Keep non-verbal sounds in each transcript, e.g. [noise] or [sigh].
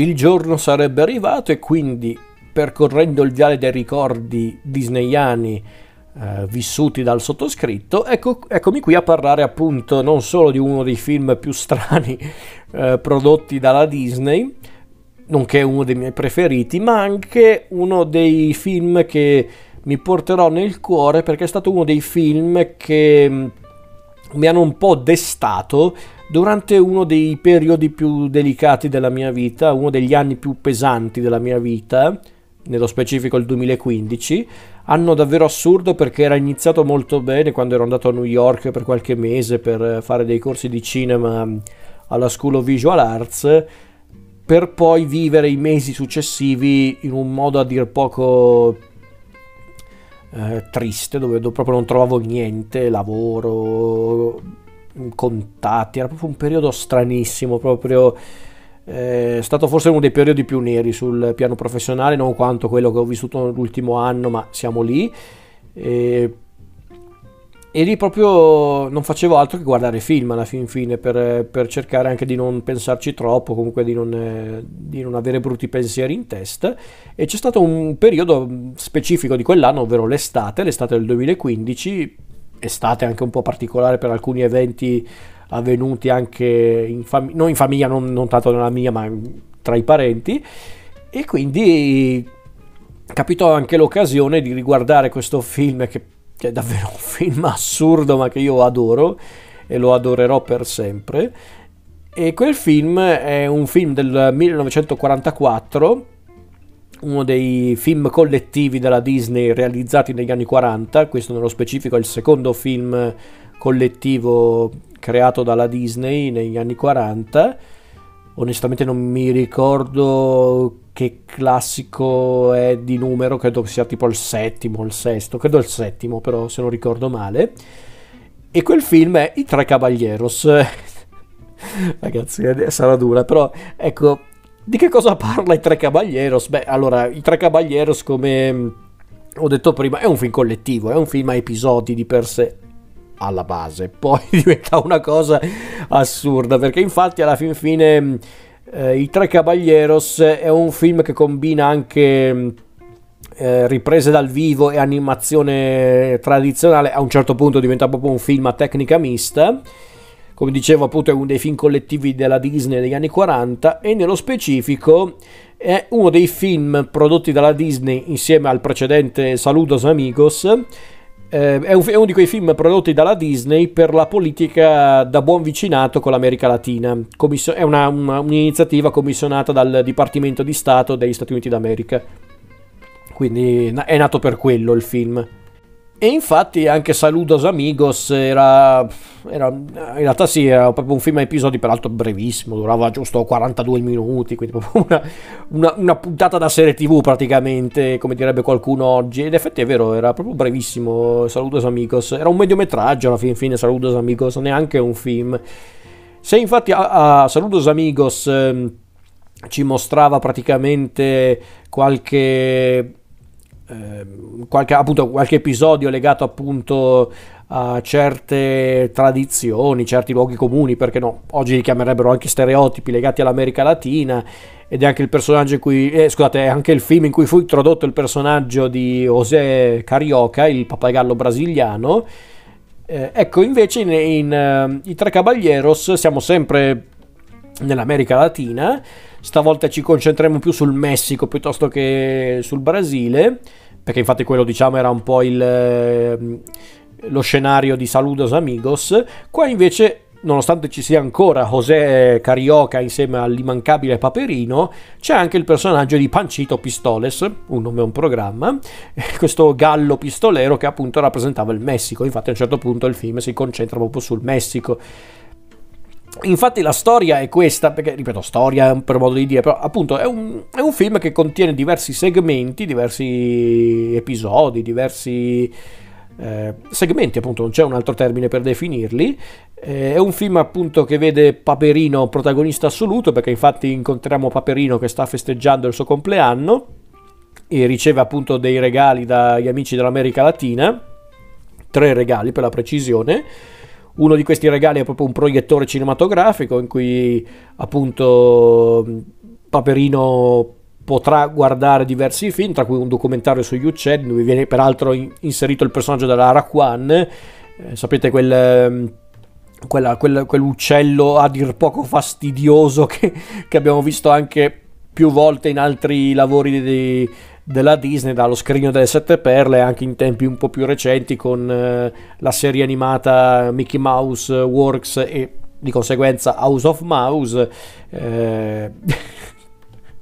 il giorno sarebbe arrivato e quindi percorrendo il viale dei ricordi disneyani eh, vissuti dal sottoscritto, ecco, eccomi qui a parlare appunto non solo di uno dei film più strani eh, prodotti dalla Disney, nonché uno dei miei preferiti, ma anche uno dei film che mi porterò nel cuore perché è stato uno dei film che mm, mi hanno un po' destato durante uno dei periodi più delicati della mia vita, uno degli anni più pesanti della mia vita, nello specifico il 2015, anno davvero assurdo perché era iniziato molto bene quando ero andato a New York per qualche mese per fare dei corsi di cinema alla School of Visual Arts per poi vivere i mesi successivi in un modo a dir poco eh, triste, dove proprio non trovavo niente, lavoro, contatti, era proprio un periodo stranissimo, proprio eh, è stato forse uno dei periodi più neri sul piano professionale, non quanto quello che ho vissuto l'ultimo anno, ma siamo lì. E e lì proprio non facevo altro che guardare film alla fin fine per, per cercare anche di non pensarci troppo, comunque di non, di non, avere brutti pensieri in testa. E c'è stato un periodo specifico di quell'anno, ovvero l'estate, l'estate del 2015, estate anche un po' particolare per alcuni eventi avvenuti anche in famiglia, non in famiglia, non, non tanto nella mia, ma tra i parenti. E quindi capitò anche l'occasione di riguardare questo film che che è davvero un film assurdo ma che io adoro e lo adorerò per sempre. E quel film è un film del 1944, uno dei film collettivi della Disney realizzati negli anni 40, questo nello specifico è il secondo film collettivo creato dalla Disney negli anni 40. Onestamente non mi ricordo che classico è di numero, credo sia tipo il settimo, il sesto, credo il settimo però se non ricordo male. E quel film è I Tre Caballeros. Ragazzi, sarà dura, però ecco, di che cosa parla I Tre Caballeros? Beh, allora, I Tre Caballeros, come ho detto prima, è un film collettivo, è un film a episodi di per sé alla base, [laughs] poi diventa una cosa assurda, perché infatti alla fin fine eh, I Tre Caballeros è un film che combina anche eh, riprese dal vivo e animazione tradizionale. A un certo punto diventa proprio un film a tecnica mista. Come dicevo, appunto, è uno dei film collettivi della Disney degli anni 40 e nello specifico è uno dei film prodotti dalla Disney insieme al precedente Saludos Amigos eh, è, un, è, uno di quei film prodotti dalla Disney per la politica da buon vicinato con l'America Latina. Commission- è una, una, un'iniziativa commissionata dal Dipartimento di Stato degli Stati Uniti d'America. Quindi è nato per quello il film. E infatti anche Saludos Amigos era, era, in realtà sì, era proprio un film a episodi, peraltro brevissimo, durava giusto 42 minuti, quindi proprio una, una, una, puntata da serie tv praticamente, come direbbe qualcuno oggi. Ed effetti è vero, era proprio brevissimo Saludos Amigos, era un mediometraggio alla fin fine Saludos Amigos, neanche un film. Se infatti a, a Saludos Amigos eh, ci mostrava praticamente qualche qualche, appunto, qualche episodio legato appunto a certe tradizioni, certi luoghi comuni, perché no, oggi li chiamerebbero anche stereotipi legati all'America Latina ed è anche il personaggio in cui, eh, scusate, è anche il film in cui fu introdotto il personaggio di José Carioca, il pappagallo brasiliano. Eh, ecco, invece in, in uh, I Tre Caballeros siamo sempre nell'America Latina, stavolta ci concentriamo più sul Messico piuttosto che sul Brasile perché infatti quello diciamo era un po' il, ehm, lo scenario di Saludos Amigos. Qua invece nonostante ci sia ancora José Carioca insieme all'immancabile Paperino, c'è anche il personaggio di Pancito Pistoles, un nome e un programma, [laughs] questo gallo pistolero che appunto rappresentava il Messico. Infatti a un certo punto il film si concentra proprio sul Messico. Infatti la storia è questa, perché ripeto, storia per modo di dire, però appunto è un, è un film che contiene diversi segmenti, diversi episodi, diversi eh, segmenti, appunto, non c'è un altro termine per definirli. Eh, è un film appunto che vede Paperino protagonista assoluto, perché infatti incontriamo Paperino che sta festeggiando il suo compleanno e riceve appunto dei regali dagli amici dell'America Latina, tre regali per la precisione uno di questi regali è proprio un proiettore cinematografico in cui appunto Paperino potrà guardare diversi film, tra cui un documentario sugli uccelli, dove viene peraltro inserito il personaggio della Rakwan, eh, sapete quel, ehm, quella, quel, quell'uccello a dir poco fastidioso [laughs] che, che, abbiamo visto anche più volte in altri lavori di, della Disney, dallo scrigno delle sette perle, anche in tempi un po' più recenti con eh, la serie animata Mickey Mouse Works e di conseguenza House of Mouse. Eh,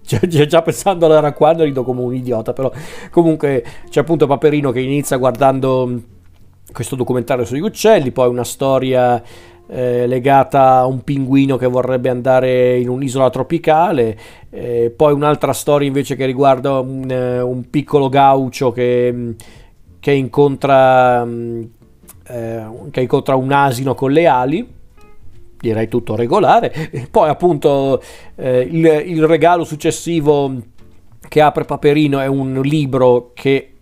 [laughs] già pensando allora quando rido come un idiota, però comunque c'è appunto Paperino che inizia guardando questo documentario sugli uccelli, poi una storia eh, legata a un pinguino che vorrebbe andare in un'isola tropicale, eh, poi un'altra storia invece che riguarda un, eh, un piccolo gaucho che, che, incontra, mm, eh, che incontra un asino con le ali direi tutto regolare. Poi appunto eh, il, il, regalo successivo che apre Paperino è un libro che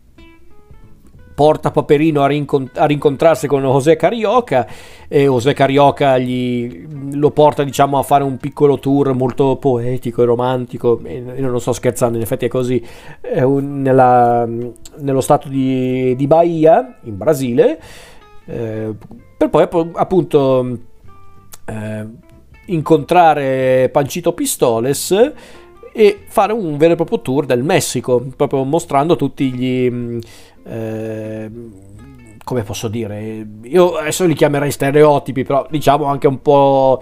porta Paperino a, rincont- a rincontrarsi con José Carioca e José Carioca gli, lo porta diciamo a fare un piccolo tour molto poetico e romantico e non lo sto scherzando in effetti è così è un, nella, nello stato di, di, Bahia in Brasile eh, per poi appunto eh, incontrare Pancito Pistoles e fare un vero e proprio tour del Messico, proprio mostrando tutti gli... Mm, eh, come posso dire? Io adesso li chiamerei stereotipi, però diciamo anche un po'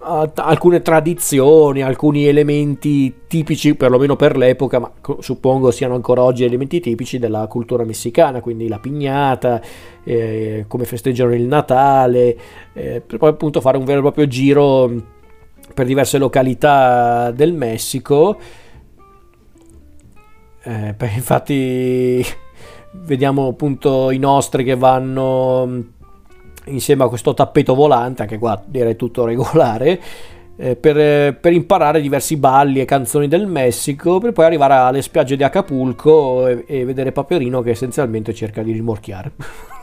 alcune tradizioni, alcuni elementi tipici, perlomeno per l'epoca, ma suppongo siano ancora oggi elementi tipici della cultura messicana, quindi la pignata, eh, come festeggiano il Natale, eh, per poi appunto fare un vero e proprio giro per diverse località del Messico. Eh, infatti vediamo appunto i nostri che vanno insieme a questo tappeto volante, anche qua direi tutto regolare, [laughs] eh, per, per, imparare diversi balli e canzoni del Messico, per poi arrivare alle spiagge di Acapulco e, e vedere Paperino che essenzialmente cerca di rimorchiare.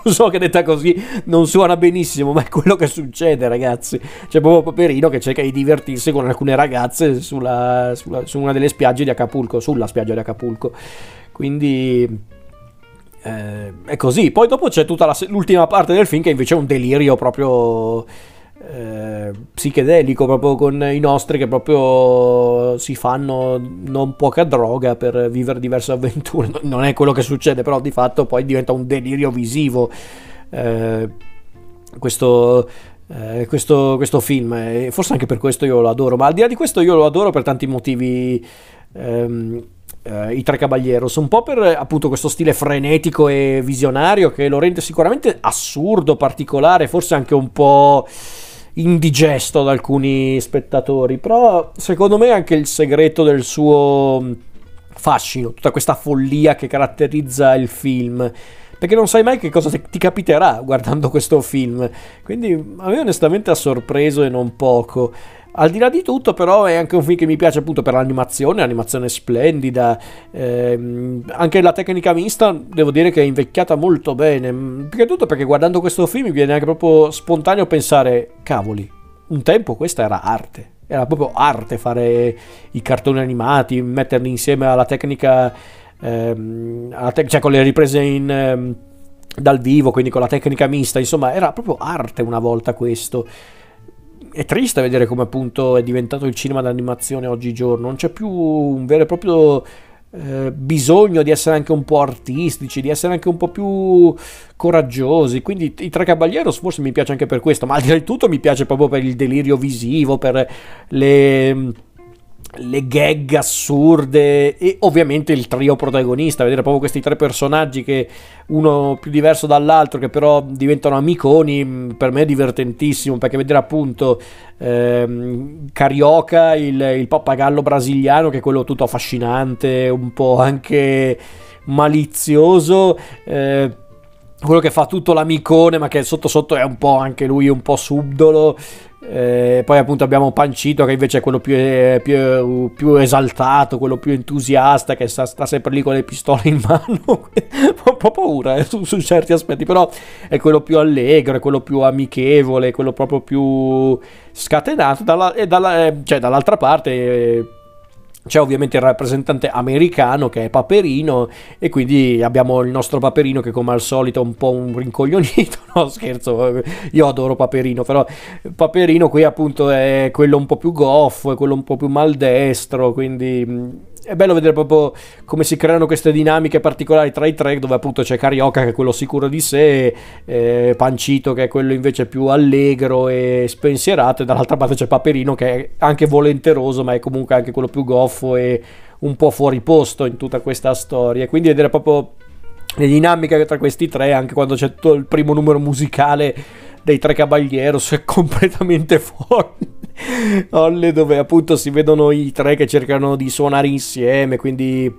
[laughs] so che detta così non suona benissimo, ma è quello che succede, ragazzi. C'è proprio Paperino che cerca di divertirsi con alcune ragazze sulla, sulla, su una delle spiagge di Acapulco, sulla spiaggia di Acapulco. Quindi eh, è così. Poi dopo c'è tutta la, l'ultima parte del film che invece è un delirio proprio eh, psichedelico, proprio con i nostri che proprio si fanno non poca droga per vivere diverse avventure. Non è quello che succede, però di fatto poi diventa un delirio visivo. Eh, questo, eh, questo, questo, film, e forse anche per questo io lo adoro, ma al di là di questo io lo adoro per tanti motivi ehm, eh, i Tre Caballeros, un po' per appunto questo stile frenetico e visionario che lo rende sicuramente assurdo, particolare, forse anche un po' indigesto ad alcuni spettatori, però secondo me è anche il segreto del suo fascino, tutta questa follia che caratterizza il film perché non sai mai che cosa ti capiterà guardando questo film. Quindi a me onestamente ha sorpreso e non poco. Al di là di tutto, però, è anche un film che mi piace appunto per l'animazione, animazione splendida. Ehm, anche la tecnica mista, devo dire che è invecchiata molto bene. Più che tutto perché guardando questo film mi viene anche proprio spontaneo pensare: cavoli, un tempo questa era arte. Era proprio arte fare i cartoni animati, metterli insieme alla tecnica, ehm, alla te- cioè con le riprese in. Ehm, dal vivo, quindi con la tecnica mista, insomma, era proprio arte una volta questo è triste vedere come appunto è diventato il cinema d'animazione oggigiorno, non c'è più un vero e proprio eh, bisogno di essere anche un po' artistici, di essere anche un po' più coraggiosi, quindi i Tre Caballeros forse mi piace anche per questo, ma al di là di tutto mi piace proprio per il delirio visivo, per le le gag assurde e ovviamente il trio protagonista, vedere proprio questi tre personaggi che uno più diverso dall'altro che però diventano amiconi, mm, per me è divertentissimo perché vedere appunto ehm, Carioca, il, il pappagallo brasiliano che è quello tutto affascinante, un po' anche malizioso. Eh, quello che fa tutto l'amicone ma che sotto sotto è un po' anche lui un po' subdolo eh, poi appunto abbiamo Pancito che invece è quello più, eh, più, più esaltato, quello più entusiasta che sta, sta, sempre lì con le pistole in mano. [laughs] Ho un po' paura eh, su, su, certi aspetti, però è quello più allegro, è quello più amichevole, è quello proprio più scatenato. Dalla, e dalla, eh, cioè, dall'altra parte c'è ovviamente il rappresentante americano che è Paperino e quindi abbiamo il nostro Paperino che come al solito è un po' un rincoglionito, [laughs] no scherzo, io adoro Paperino, però Paperino qui appunto è quello un po' più goffo, è quello un po' più maldestro, quindi è bello vedere proprio come si creano queste dinamiche particolari tra i tre, dove appunto c'è Carioca che è quello sicuro di sé, eh, Pancito che è quello invece più allegro e spensierato, e dall'altra parte c'è Paperino che è anche volenteroso, ma è comunque anche quello più goffo e un po' fuori posto in tutta questa storia. Quindi vedere proprio le dinamiche tra questi tre, anche quando c'è il primo numero musicale dei tre Caballeros, è completamente [laughs] fuori Olle dove appunto si vedono i tre che cercano di suonare insieme, quindi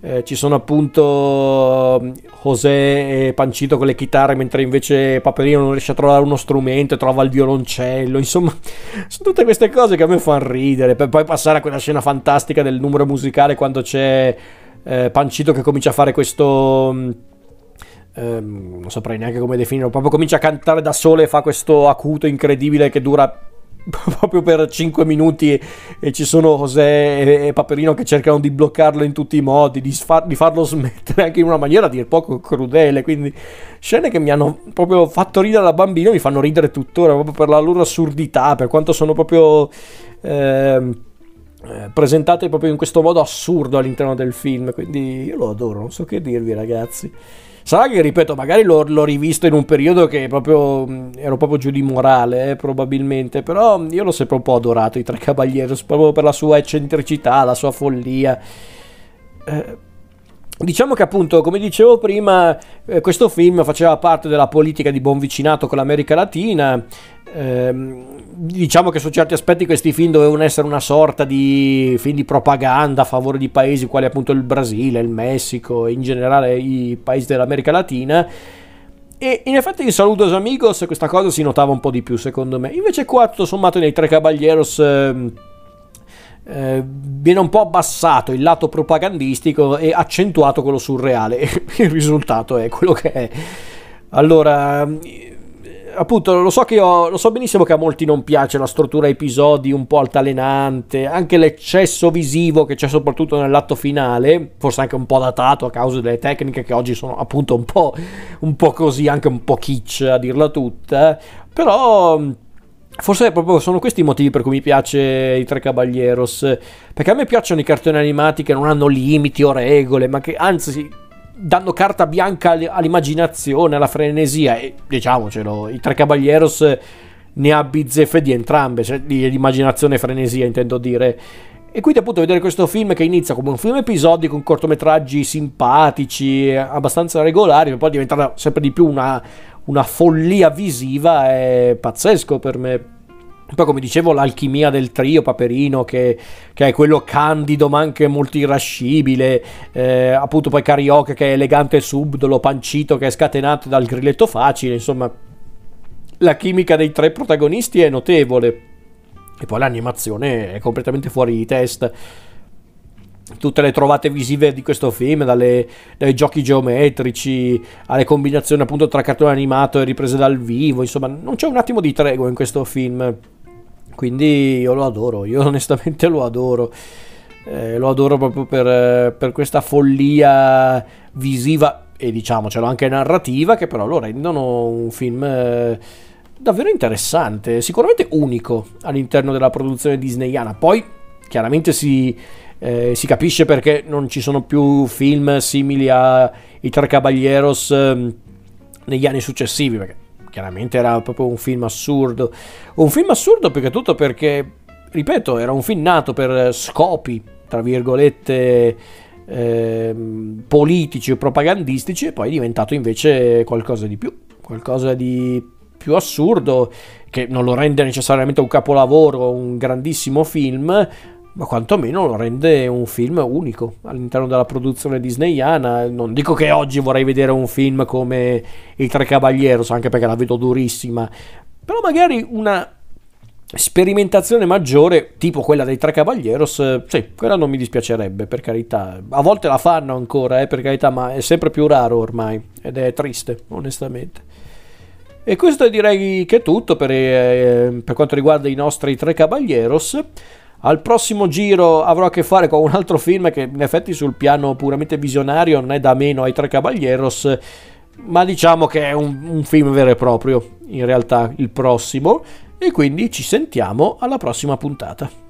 eh, ci sono appunto mm, José e Pancito con le chitarre, mentre invece Paperino non riesce a trovare uno strumento, trova il violoncello, insomma, [laughs] sono tutte queste cose che a me fanno ridere, per poi passare a quella scena fantastica del numero musicale quando c'è eh, Pancito che comincia a fare questo... Ehm, non saprei neanche come definirlo, proprio comincia a cantare da solo e fa questo acuto incredibile che dura [laughs] proprio per 5 minuti e ci sono José e Paperino che cercano di bloccarlo in tutti i modi, di, far, di farlo smettere anche in una maniera a dir poco crudele. Quindi scene che mi hanno proprio fatto ridere da bambino, mi fanno ridere tuttora, proprio per la loro assurdità, per quanto sono proprio... Eh, presentate proprio in questo modo assurdo all'interno del film quindi io lo adoro non so che dirvi ragazzi Sarà che, ripeto, magari l'ho, l'ho, rivisto in un periodo che proprio ero proprio giù di morale, eh, probabilmente, però io l'ho sempre un po' adorato, i Tre Cavalieri, proprio per la sua eccentricità, la sua follia. Eh, Diciamo che appunto, come dicevo prima, eh, questo film faceva parte della politica di buon vicinato con l'America Latina. Eh, diciamo che su certi aspetti questi film dovevano essere una sorta di film di propaganda a favore di paesi quali appunto il Brasile, il Messico e in generale i paesi dell'America Latina. E in effetti in Saludos Amigos questa cosa si notava un po' di più secondo me. Invece qua tutto sommato nei Tre Caballeros... Eh, eh, viene un po' abbassato il lato propagandistico e accentuato quello surreale. [laughs] il risultato è quello che è. Allora, appunto, lo so che ho, lo so benissimo che a molti non piace la struttura episodi un po' altalenante, anche l'eccesso visivo che c'è soprattutto nell'atto finale, forse anche un po' datato a causa delle tecniche che oggi sono appunto un po', un po così, anche un po' kitsch a dirla tutta, però Forse proprio sono questi i motivi per cui mi piace i Tre Caballeros. Perché a me piacciono i cartoni animati che non hanno limiti o regole, ma che anzi danno carta bianca all'immaginazione, alla frenesia. E diciamocelo, i Tre Caballeros ne ha bizzeffe di entrambe, cioè di immaginazione e frenesia, intendo dire. E quindi appunto vedere questo film che inizia come un film episodico con cortometraggi simpatici, abbastanza regolari, per poi diventare sempre di più una, una follia visiva è pazzesco per me. Poi, come dicevo, l'alchimia del trio Paperino, che, che è quello candido ma anche molto irascibile. Eh, appunto, poi Carioca, che è elegante e subdolo. Pancito, che è scatenato dal grilletto facile. Insomma, la chimica dei tre protagonisti è notevole. E poi l'animazione è completamente fuori di testa tutte le trovate visive di questo film, dalle, dai giochi geometrici alle combinazioni appunto tra cartone animato e riprese dal vivo, insomma non c'è un attimo di tregua in questo film, quindi io lo adoro, io [laughs] onestamente lo adoro, eh, lo adoro proprio per, per questa follia visiva e diciamocelo anche narrativa che però lo rendono un film... Eh, davvero interessante, sicuramente unico all'interno della produzione disneyana. Poi chiaramente si, eh, si capisce perché non ci sono più film simili a I Tre Caballeros eh, negli anni successivi, perché chiaramente era proprio un film assurdo. Un film assurdo più che tutto perché, ripeto, era un film nato per scopi, tra virgolette, eh, politici o propagandistici e poi è diventato invece qualcosa di più, qualcosa di più assurdo che non lo rende necessariamente un capolavoro, un grandissimo film, ma quantomeno lo rende un film unico all'interno della produzione disneyana. Non dico che oggi vorrei vedere un film come I Tre Caballeros, anche perché la vedo durissima, però magari una sperimentazione maggiore, tipo quella dei Tre Caballeros, sì, quella non mi dispiacerebbe, per carità. A volte la fanno ancora, eh, per carità, ma è sempre più raro ormai, ed è triste, onestamente. E questo direi che è tutto per, eh, per quanto riguarda i nostri Tre Caballeros. Al prossimo giro avrò a che fare con un altro film che in effetti sul piano puramente visionario non è da meno ai Tre Caballeros, ma diciamo che è un, un film vero e proprio, in realtà il prossimo, e quindi ci sentiamo alla prossima puntata.